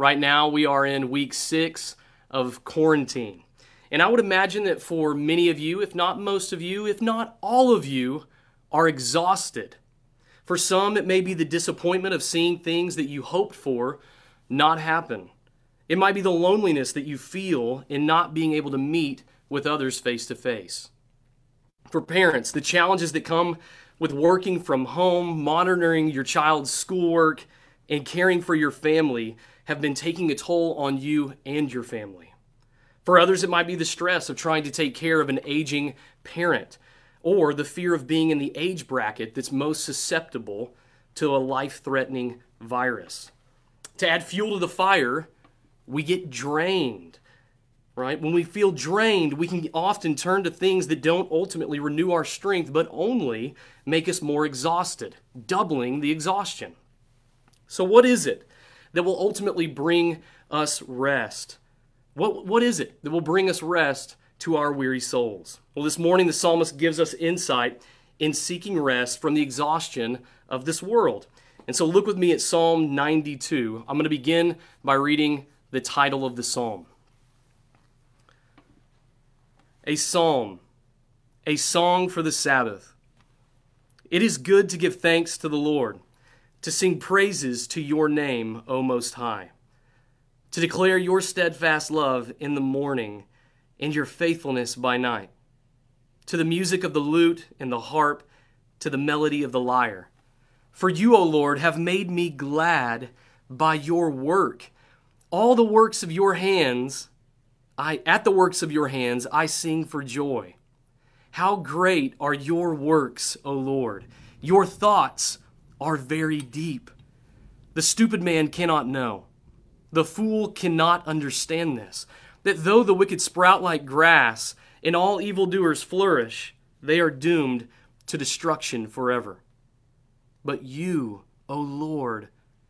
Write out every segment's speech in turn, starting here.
Right now, we are in week six of quarantine. And I would imagine that for many of you, if not most of you, if not all of you, are exhausted. For some, it may be the disappointment of seeing things that you hoped for not happen. It might be the loneliness that you feel in not being able to meet with others face to face. For parents, the challenges that come with working from home, monitoring your child's schoolwork, and caring for your family have been taking a toll on you and your family. For others, it might be the stress of trying to take care of an aging parent or the fear of being in the age bracket that's most susceptible to a life threatening virus. To add fuel to the fire, we get drained, right? When we feel drained, we can often turn to things that don't ultimately renew our strength, but only make us more exhausted, doubling the exhaustion. So, what is it that will ultimately bring us rest? What, what is it that will bring us rest to our weary souls? Well, this morning the psalmist gives us insight in seeking rest from the exhaustion of this world. And so look with me at Psalm 92. I'm going to begin by reading the title of the psalm A Psalm, a song for the Sabbath. It is good to give thanks to the Lord, to sing praises to your name, O Most High, to declare your steadfast love in the morning and your faithfulness by night, to the music of the lute and the harp, to the melody of the lyre. For you, O Lord, have made me glad by your work. All the works of your hands, I at the works of your hands I sing for joy. How great are your works, O Lord! Your thoughts are very deep. The stupid man cannot know. The fool cannot understand this. That though the wicked sprout like grass and all evildoers flourish, they are doomed to destruction forever. But you, O Lord,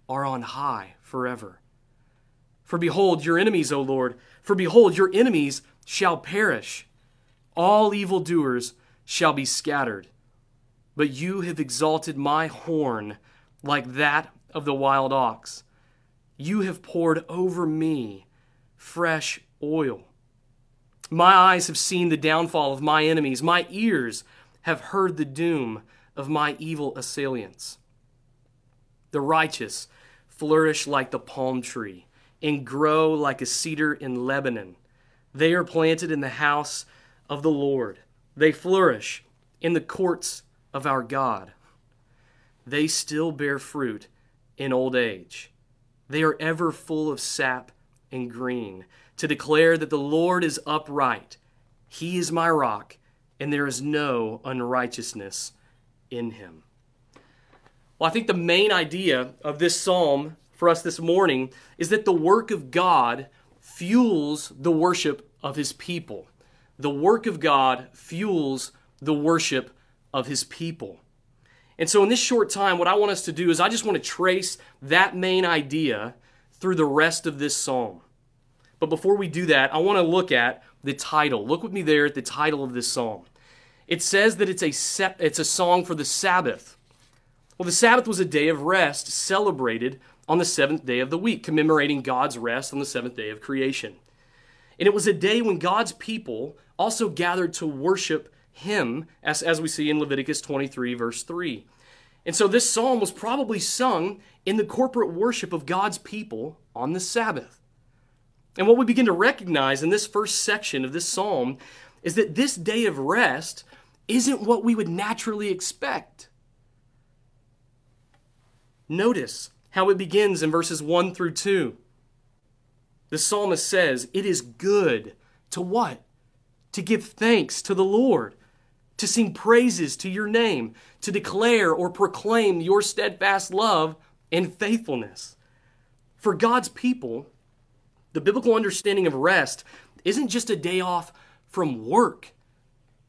are on high forever. For behold, your enemies, O Lord, for behold, your enemies shall perish. All evildoers shall be scattered. But you have exalted my horn like that of the wild ox. You have poured over me fresh oil. My eyes have seen the downfall of my enemies. My ears have heard the doom of my evil assailants. The righteous flourish like the palm tree and grow like a cedar in Lebanon. They are planted in the house of the Lord. They flourish in the courts of our God. They still bear fruit in old age. They are ever full of sap and green to declare that the Lord is upright. He is my rock, and there is no unrighteousness in him. Well, I think the main idea of this psalm for us this morning is that the work of God fuels the worship of his people. The work of God fuels the worship of his people. And so, in this short time, what I want us to do is I just want to trace that main idea through the rest of this psalm. But before we do that, I want to look at the title. Look with me there at the title of this psalm. It says that it's a, it's a song for the Sabbath. Well, the Sabbath was a day of rest celebrated on the seventh day of the week, commemorating God's rest on the seventh day of creation. And it was a day when God's people also gathered to worship him, as, as we see in Leviticus 23, verse 3. And so this psalm was probably sung in the corporate worship of God's people on the Sabbath. And what we begin to recognize in this first section of this psalm is that this day of rest isn't what we would naturally expect. Notice how it begins in verses 1 through 2. The psalmist says, It is good to what? To give thanks to the Lord to sing praises to your name, to declare or proclaim your steadfast love and faithfulness. For God's people, the biblical understanding of rest isn't just a day off from work,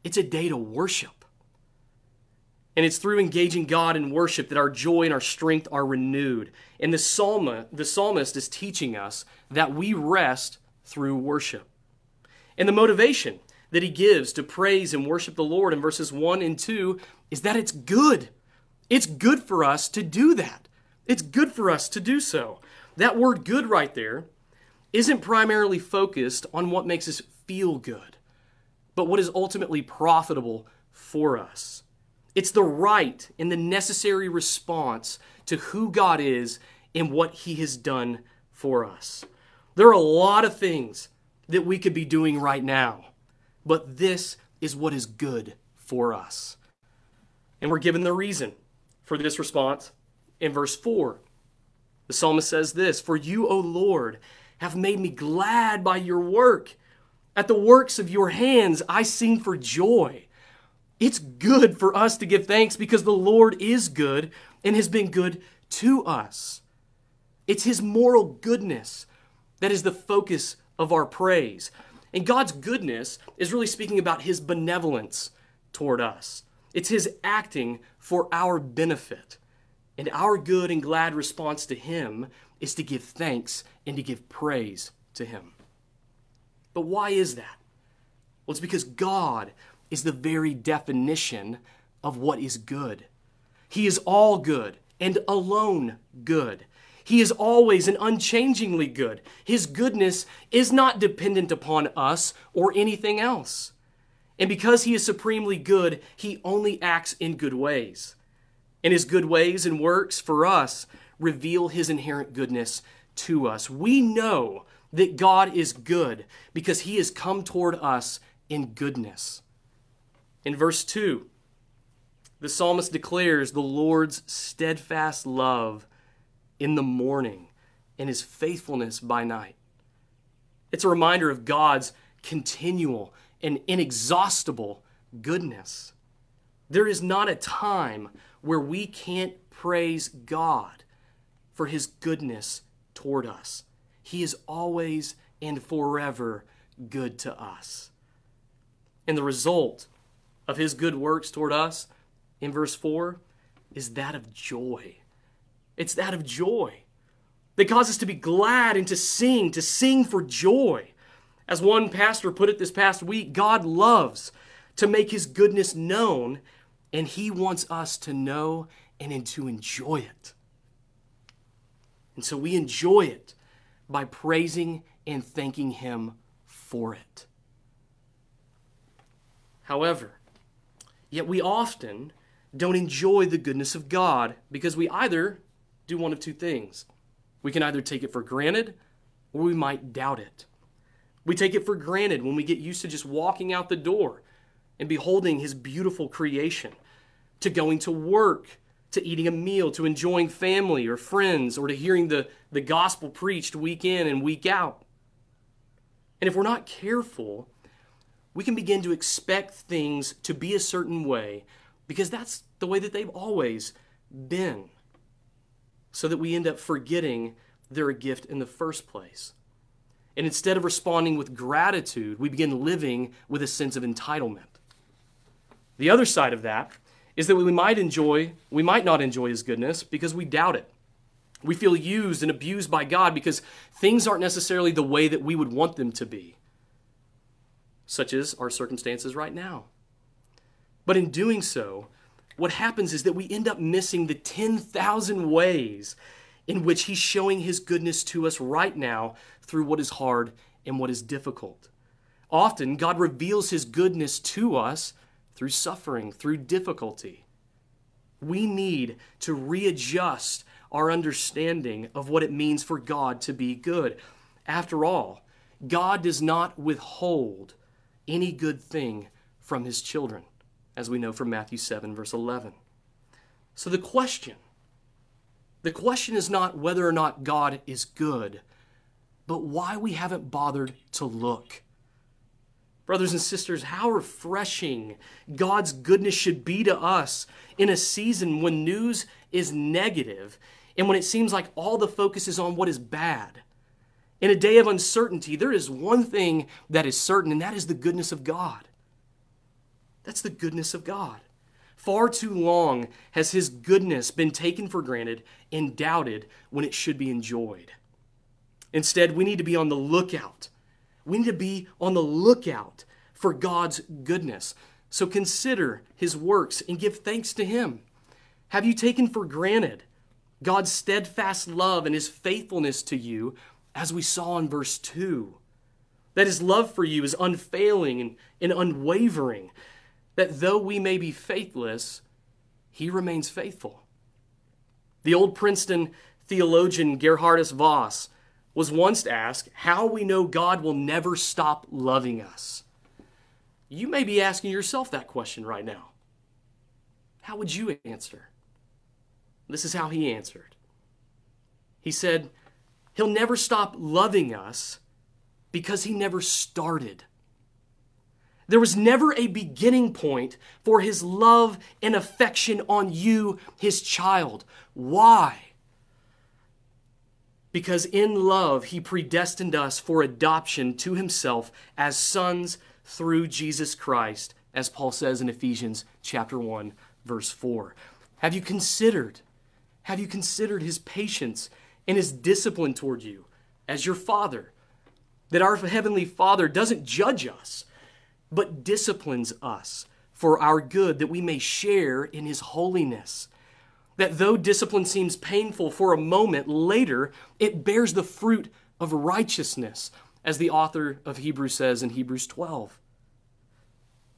it's a day to worship. And it's through engaging God in worship that our joy and our strength are renewed. And the, psalm, the psalmist is teaching us that we rest through worship. And the motivation that he gives to praise and worship the Lord in verses 1 and 2 is that it's good. It's good for us to do that. It's good for us to do so. that word good right there isn't primarily focused on what makes us feel good, but what is ultimately profitable for us. It's the right and the necessary response to who God is and what He has done for us. There are a lot of things that we could be doing right now, but this is what is good for us. And we're given the reason for this response in verse 4. The psalmist says this For you, O Lord, have made me glad by your work. At the works of your hands, I sing for joy. It's good for us to give thanks because the Lord is good and has been good to us. It's His moral goodness that is the focus of our praise. And God's goodness is really speaking about His benevolence toward us, it's His acting for our benefit. And our good and glad response to Him is to give thanks and to give praise to Him. But why is that? Well, it's because God is the very definition of what is good. He is all good and alone good. He is always and unchangingly good. His goodness is not dependent upon us or anything else. And because he is supremely good, he only acts in good ways. And his good ways and works for us reveal his inherent goodness to us. We know that God is good because he has come toward us in goodness. In verse 2, the psalmist declares the Lord's steadfast love in the morning and his faithfulness by night. It's a reminder of God's continual and inexhaustible goodness. There is not a time where we can't praise God for his goodness toward us. He is always and forever good to us. And the result of his good works toward us in verse 4 is that of joy. It's that of joy that causes us to be glad and to sing, to sing for joy. As one pastor put it this past week, God loves to make his goodness known, and he wants us to know and to enjoy it. And so we enjoy it by praising and thanking him for it. However, Yet we often don't enjoy the goodness of God because we either do one of two things. We can either take it for granted or we might doubt it. We take it for granted when we get used to just walking out the door and beholding His beautiful creation, to going to work, to eating a meal, to enjoying family or friends, or to hearing the, the gospel preached week in and week out. And if we're not careful, we can begin to expect things to be a certain way because that's the way that they've always been. So that we end up forgetting they're a gift in the first place. And instead of responding with gratitude, we begin living with a sense of entitlement. The other side of that is that we might enjoy, we might not enjoy his goodness because we doubt it. We feel used and abused by God because things aren't necessarily the way that we would want them to be such as our circumstances right now. But in doing so, what happens is that we end up missing the 10,000 ways in which He's showing His goodness to us right now through what is hard and what is difficult. Often, God reveals His goodness to us through suffering, through difficulty. We need to readjust our understanding of what it means for God to be good. After all, God does not withhold any good thing from his children, as we know from Matthew 7, verse 11. So the question, the question is not whether or not God is good, but why we haven't bothered to look. Brothers and sisters, how refreshing God's goodness should be to us in a season when news is negative and when it seems like all the focus is on what is bad. In a day of uncertainty, there is one thing that is certain, and that is the goodness of God. That's the goodness of God. Far too long has His goodness been taken for granted and doubted when it should be enjoyed. Instead, we need to be on the lookout. We need to be on the lookout for God's goodness. So consider His works and give thanks to Him. Have you taken for granted God's steadfast love and his faithfulness to you, as we saw in verse 2. That his love for you is unfailing and, unwavering. That though we may be faithless, he remains faithful. The old Princeton theologian Gerhardus Vos was once asked how we know God will never stop loving us. You may be asking yourself that question right now. How would you answer? This is how he answered. He said, He'll never stop loving us because he never started. There was never a beginning point for his love and affection on you, his child. Why? Because in love, he predestined us for adoption to himself as sons through Jesus Christ, as Paul says in Ephesians chapter 1, verse 4. Have you considered? Have you considered his patience and his discipline toward you as your father? That our heavenly Father doesn't judge us, but disciplines us for our good, that we may share in his holiness. That though discipline seems painful for a moment, later it bears the fruit of righteousness, as the author of Hebrews says in Hebrews 12.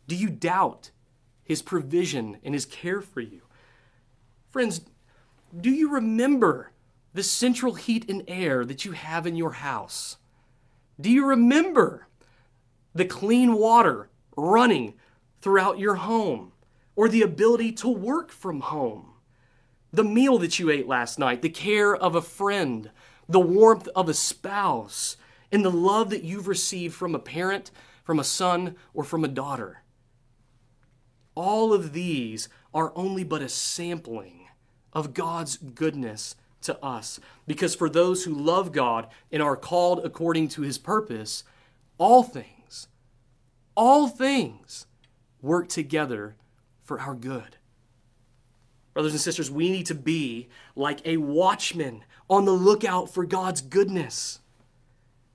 Do you doubt his provision and his care for you? Friends, do you remember the central heat and air that you have in your house? Do you remember the clean water running throughout your home or the ability to work from home? The meal that you ate last night, the care of a friend, the warmth of a spouse, and the love that you've received from a parent, from a son, or from a daughter. All of these are only but a sampling of God's goodness to us. Because for those who love God and are called according to his purpose, all things, all things work together for our good. Brothers and sisters, we need to be like a watchman on the lookout for God's goodness.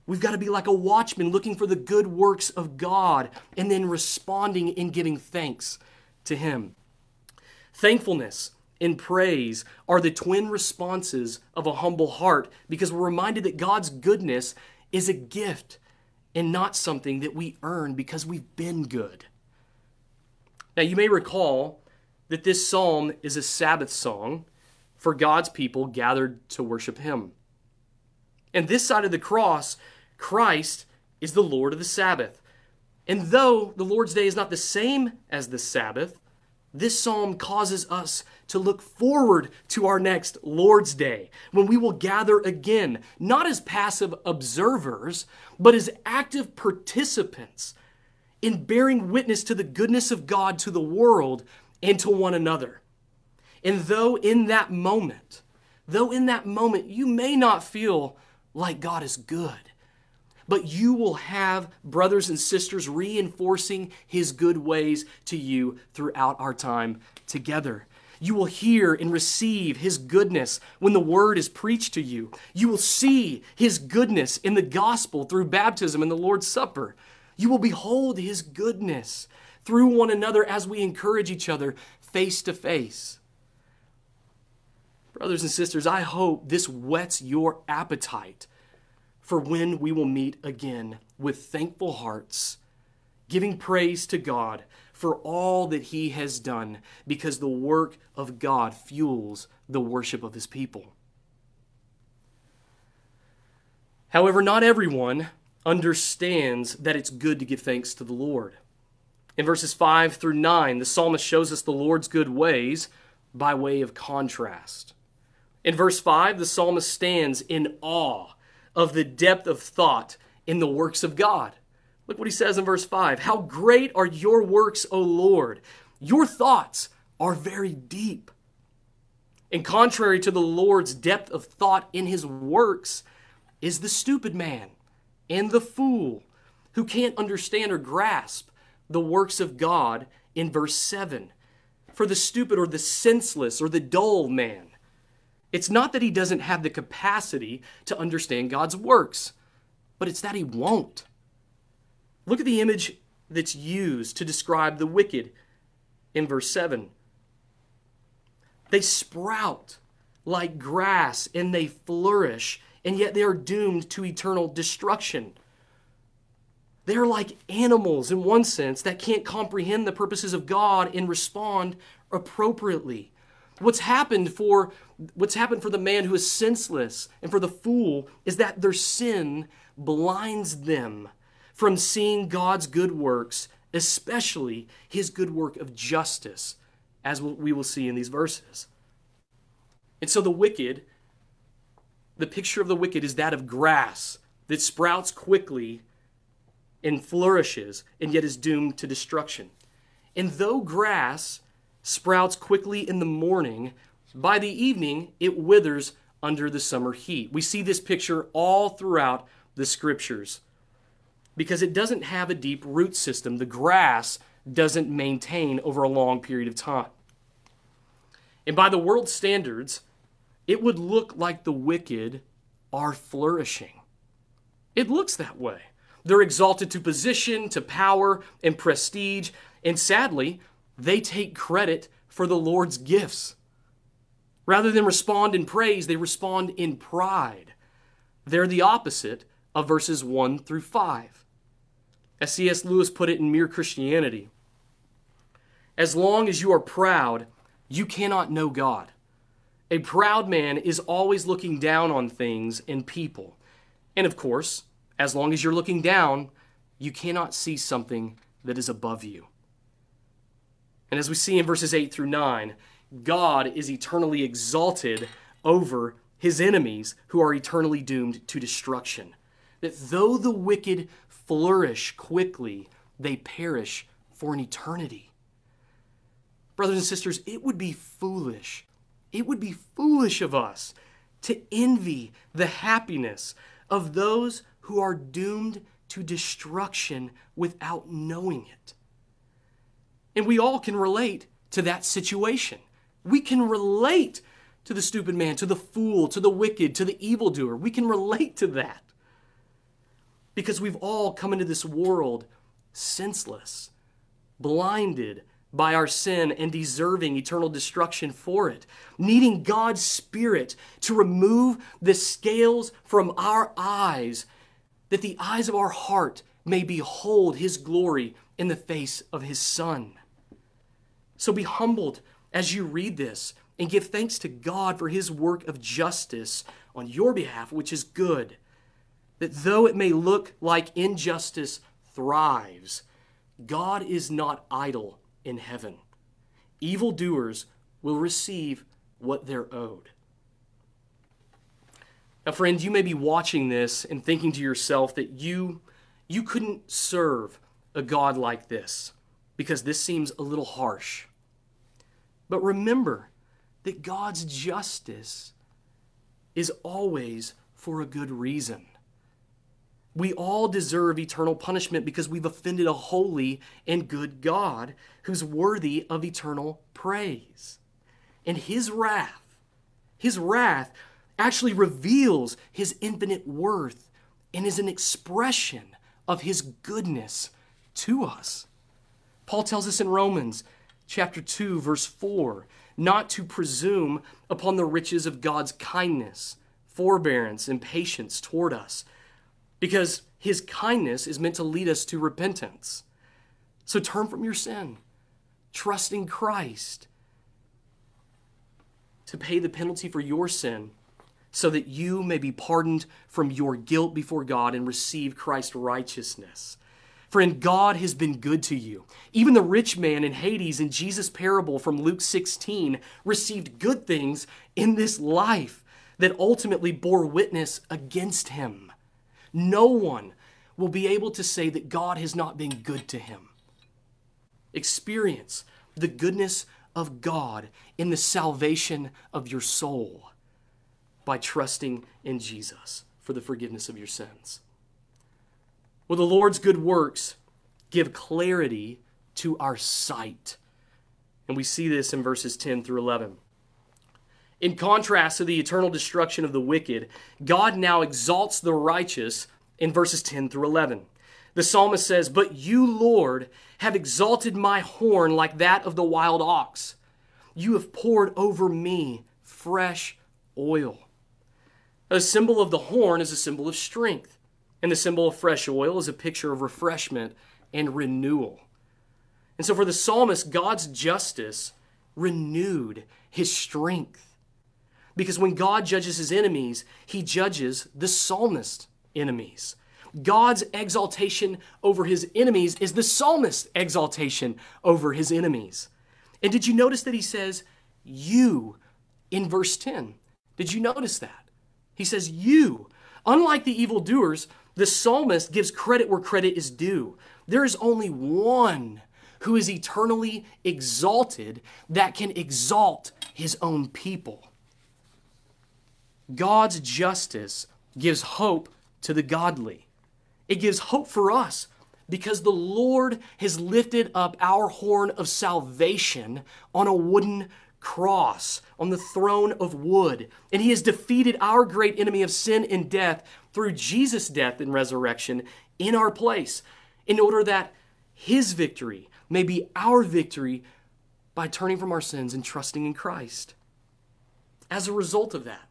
We've got to be like a watchman looking for the good works of God and then responding in giving thanks to Him. Thankfulness and praise are the twin responses of a humble heart because we're reminded that God's goodness is a gift and not something that we earn because we've been good. Now, you may recall that this psalm is a Sabbath song for God's people gathered to worship Him. And this side of the cross, Christ is the Lord of the Sabbath. And though the Lord's Day is not the same as the Sabbath, this psalm causes us to look forward to our next Lord's Day, when we will gather again, not as passive observers, but as active participants in bearing witness to the goodness of God to the world and to one another. And though in that moment, though in that moment you may not feel like God is good, but you will have brothers and sisters reinforcing his good ways to you throughout our time together. You will hear and receive his goodness when the word is preached to you. You will see his goodness in the gospel through baptism and the Lord's Supper. You will behold his goodness through one another as we encourage each other face to face. Brothers and sisters, I hope this whets your appetite for when we will meet again with thankful hearts, giving praise to God for all that He has done, because the work of God fuels the worship of His people. However, not everyone understands that it's good to give thanks to the Lord. In verses 5 through 9, the psalmist shows us the Lord's good ways by way of contrast. In verse 5, the psalmist stands in awe of the depth of thought in the works of God. Look what he says in verse 5 How great are your works, O Lord! Your thoughts are very deep. And contrary to the Lord's depth of thought in his works, is the stupid man and the fool who can't understand or grasp the works of God in verse 7. For the stupid or the senseless or the dull man it's not that he doesn't have the capacity to understand God's works, but it's that he won't. Look at the image that's used to describe the wicked in verse 7. They sprout like grass and they flourish, and yet they are doomed to eternal destruction. They're like animals in one sense that can't comprehend the purposes of God and respond appropriately. What's happened for what's happened for the man who is senseless and for the fool is that their sin blinds them from seeing God's good works, especially his good work of justice, as we will see in these verses. And so the wicked, the picture of the wicked is that of grass that sprouts quickly and flourishes and yet is doomed to destruction. And though grass sprouts quickly in the morning, by the evening it withers under the summer heat. We see this picture all throughout the scriptures because it doesn't have a deep root system. The grass doesn't maintain over a long period of time. And by the world's standards, it would look like the wicked are flourishing. It looks that way. They're exalted to position, to power, and prestige, and sadly, they take credit for the Lord's gifts. Rather than respond in praise, they respond in pride. They're the opposite of verses 1 through 5. As C.S. Lewis put it in Mere Christianity, as long as you are proud, you cannot know God. A proud man is always looking down on things and people. And of course, as long as you're looking down, you cannot see something that is above you. And as we see in verses 8 through 9, God is eternally exalted over his enemies who are eternally doomed to destruction. That though the wicked flourish quickly, they perish for an eternity. Brothers and sisters, it would be foolish it would be foolish of us to envy the happiness of those who are doomed to destruction without knowing it. And we all can relate to that situation. We can relate to the stupid man, to the fool, to the wicked, to the evildoer. We can relate to that. Because we've all come into this world senseless, blinded by our sin and deserving eternal destruction for it, needing God's Spirit to remove the scales from our eyes, that the eyes of our heart may behold His glory in the face of His Son. So be humbled as you read this and give thanks to God for His work of justice on your behalf, which is good. That though it may look like injustice thrives, God is not idle in heaven. Evildoers will receive what they're owed. Now, friends, you may be watching this and thinking to yourself that you, you couldn't serve a God like this because this seems a little harsh. But remember that God's justice is always for a good reason. We all deserve eternal punishment because we've offended a holy and good God who's worthy of eternal praise. And his wrath, his wrath actually reveals his infinite worth and is an expression of his goodness to us. Paul tells us in Romans chapter 2 verse 4 not to presume upon the riches of God's kindness, forbearance and patience toward us because his kindness is meant to lead us to repentance. So turn from your sin, trust in Christ to pay the penalty for your sin so that you may be pardoned from your guilt before God and receive Christ's righteousness. Friend, God has been good to you. Even the rich man in Hades in Jesus' parable from Luke 16 received good things in this life that ultimately bore witness against him. No one will be able to say that God has not been good to him. Experience the goodness of God in the salvation of your soul by trusting in Jesus for the forgiveness of your sins. Well, the Lord's good works give clarity to our sight. And we see this in verses 10 through 11. In contrast to the eternal destruction of the wicked, God now exalts the righteous in verses 10 through 11. The psalmist says, But you, Lord, have exalted my horn like that of the wild ox. You have poured over me fresh oil. A symbol of the horn is a symbol of strength, and the symbol of fresh oil is a picture of refreshment and renewal. And so for the psalmist, God's justice renewed his strength. Because when God judges his enemies, he judges the psalmist's enemies. God's exaltation over his enemies is the psalmist's exaltation over his enemies. And did you notice that he says, You, in verse 10? Did you notice that? He says, You. Unlike the evildoers, the psalmist gives credit where credit is due. There is only one who is eternally exalted that can exalt his own people. God's justice gives hope to the godly. It gives hope for us because the Lord has lifted up our horn of salvation on a wooden cross, on the throne of wood. And he has defeated our great enemy of sin and death through Jesus' death and resurrection in our place, in order that his victory may be our victory by turning from our sins and trusting in Christ. As a result of that,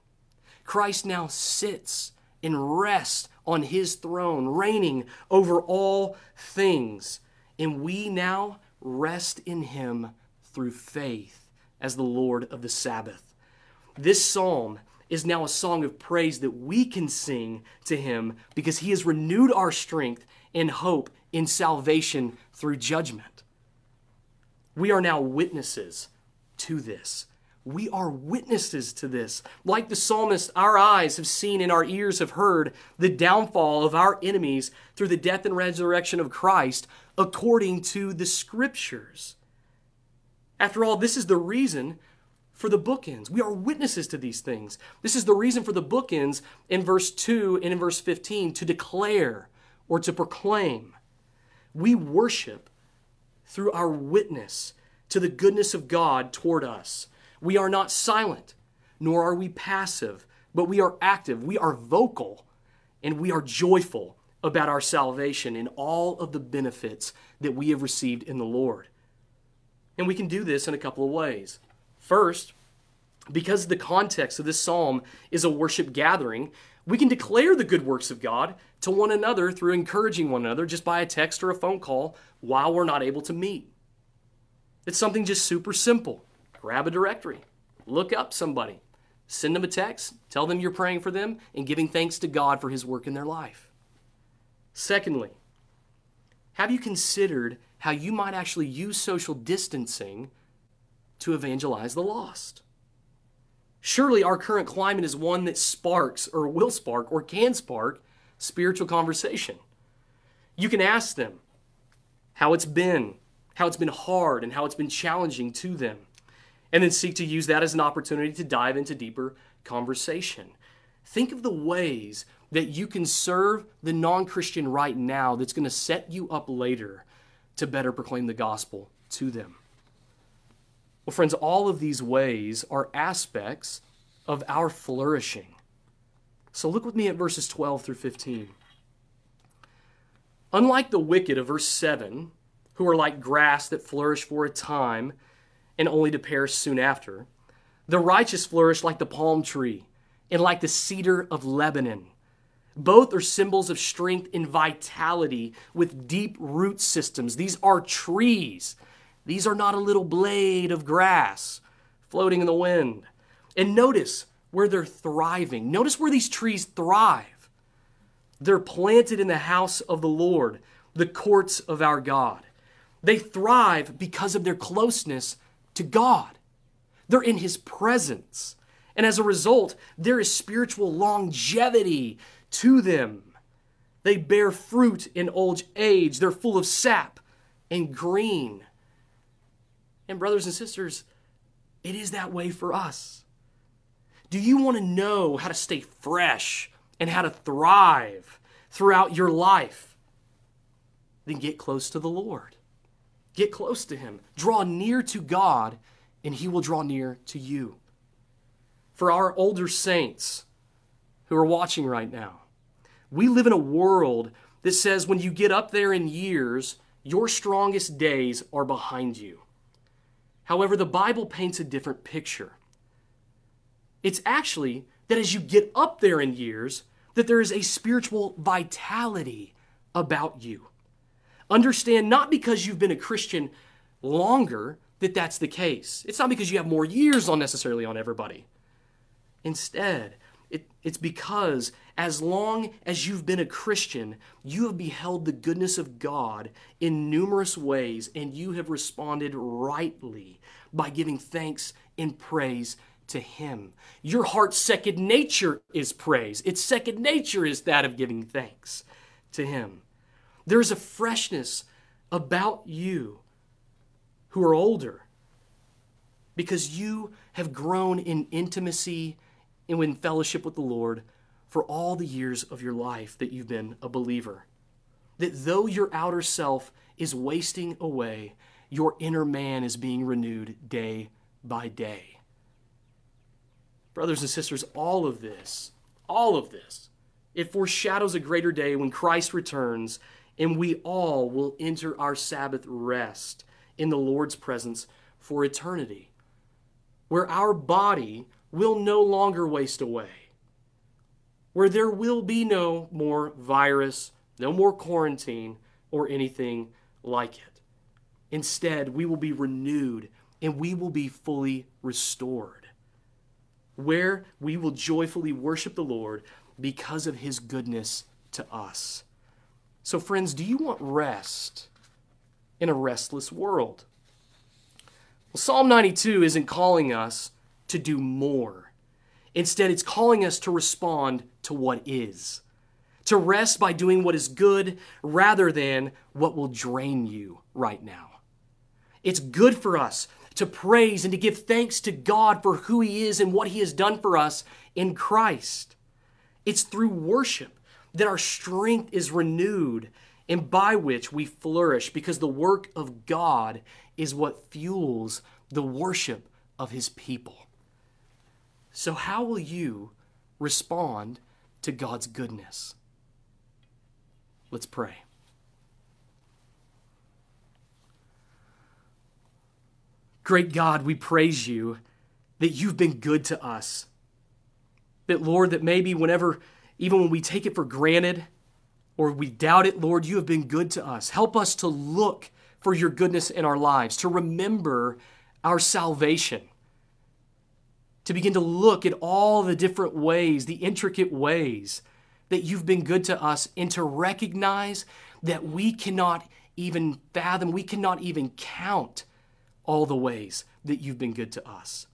Christ now sits and rests on his throne, reigning over all things. And we now rest in him through faith as the Lord of the Sabbath. This psalm is now a song of praise that we can sing to him because he has renewed our strength and hope in salvation through judgment. We are now witnesses to this. We are witnesses to this. Like the psalmist, our eyes have seen and our ears have heard the downfall of our enemies through the death and resurrection of Christ according to the scriptures. After all, this is the reason for the bookends. We are witnesses to these things. This is the reason for the bookends in verse 2 and in verse 15 to declare or to proclaim. We worship through our witness to the goodness of God toward us. We are not silent, nor are we passive, but we are active, we are vocal, and we are joyful about our salvation and all of the benefits that we have received in the Lord. And we can do this in a couple of ways. First, because the context of this psalm is a worship gathering, we can declare the good works of God to one another through encouraging one another just by a text or a phone call while we're not able to meet. It's something just super simple. Grab a directory, look up somebody, send them a text, tell them you're praying for them, and giving thanks to God for His work in their life. Secondly, have you considered how you might actually use social distancing to evangelize the lost? Surely our current climate is one that sparks, or will spark, or can spark spiritual conversation. You can ask them how it's been, how it's been hard, and how it's been challenging to them, and then seek to use that as an opportunity to dive into deeper conversation. Think of the ways that you can serve the non Christian right now that's going to set you up later to better proclaim the gospel to them. Well, friends, all of these ways are aspects of our flourishing. So look with me at verses 12 through 15. Unlike the wicked of verse 7, who are like grass that flourish for a time and only to perish soon after, the righteous flourish like the palm tree and like the cedar of Lebanon. Both are symbols of strength and vitality with deep root systems. These are trees these are not a little blade of grass floating in the wind. And notice where they're thriving. Notice where these trees thrive. They're planted in the house of the Lord, the courts of our God. They thrive because of their closeness to God. They're in His presence. And as a result, there is spiritual longevity to them. They bear fruit in old age. They're full of sap and green. And, brothers and sisters, it is that way for us. Do you want to know how to stay fresh and how to thrive throughout your life? Then get close to the Lord. Get close to Him. Draw near to God, and He will draw near to you. For our older saints who are watching right now, we live in a world that says when you get up there in years, your strongest days are behind you. However, the Bible paints a different picture. It's actually that as you get up there in years, that there is a spiritual vitality about you. Understand not because you've been a Christian longer that that's the case. It's not because you have more years on necessarily on everybody. Instead, it, it's because as long as you've been a Christian, you have beheld the goodness of God in numerous ways, and you have responded rightly by giving thanks and praise to Him. Your heart's second nature is praise, its second nature is that of giving thanks to Him. There's a freshness about you who are older because you have grown in intimacy and in fellowship with the Lord for all the years of your life that you've been a believer. That though your outer self is wasting away, your inner man is being renewed day by day. Brothers and sisters, all of this, all of this, it foreshadows a greater day when Christ returns and we all will enter our Sabbath rest in the Lord's presence for eternity, where our body will no longer waste away, where there will be no more virus, no more quarantine, or anything like it. Instead, we will be renewed and we will be fully restored, where we will joyfully worship the Lord because of his goodness to us. So, friends, do you want rest in a restless world? Well, Psalm 92 isn't calling us to do more. Instead, it's calling us to respond to what is, to rest by doing what is good rather than what will drain you right now. It's good for us to praise and to give thanks to God for who He is and what He has done for us in Christ. It's through worship that our strength is renewed and by which we flourish because the work of God is what fuels the worship of His people. So, how will you respond to God's goodness? Let's pray. Great God, we praise you that you've been good to us. That, Lord, that maybe whenever, even when we take it for granted or we doubt it, Lord, you have been good to us. Help us to look for your goodness in our lives, to remember our salvation to begin to look at all the different ways, the intricate ways that you've been good to us, and to recognize that we cannot even fathom, we cannot even count all the ways that you've been good to us.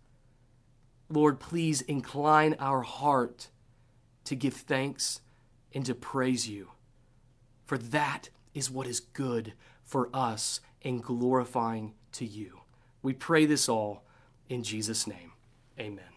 Lord, please incline our heart to give thanks and to praise you, for that is what is good for us and glorifying to you. We pray this all in Jesus' name. Amen.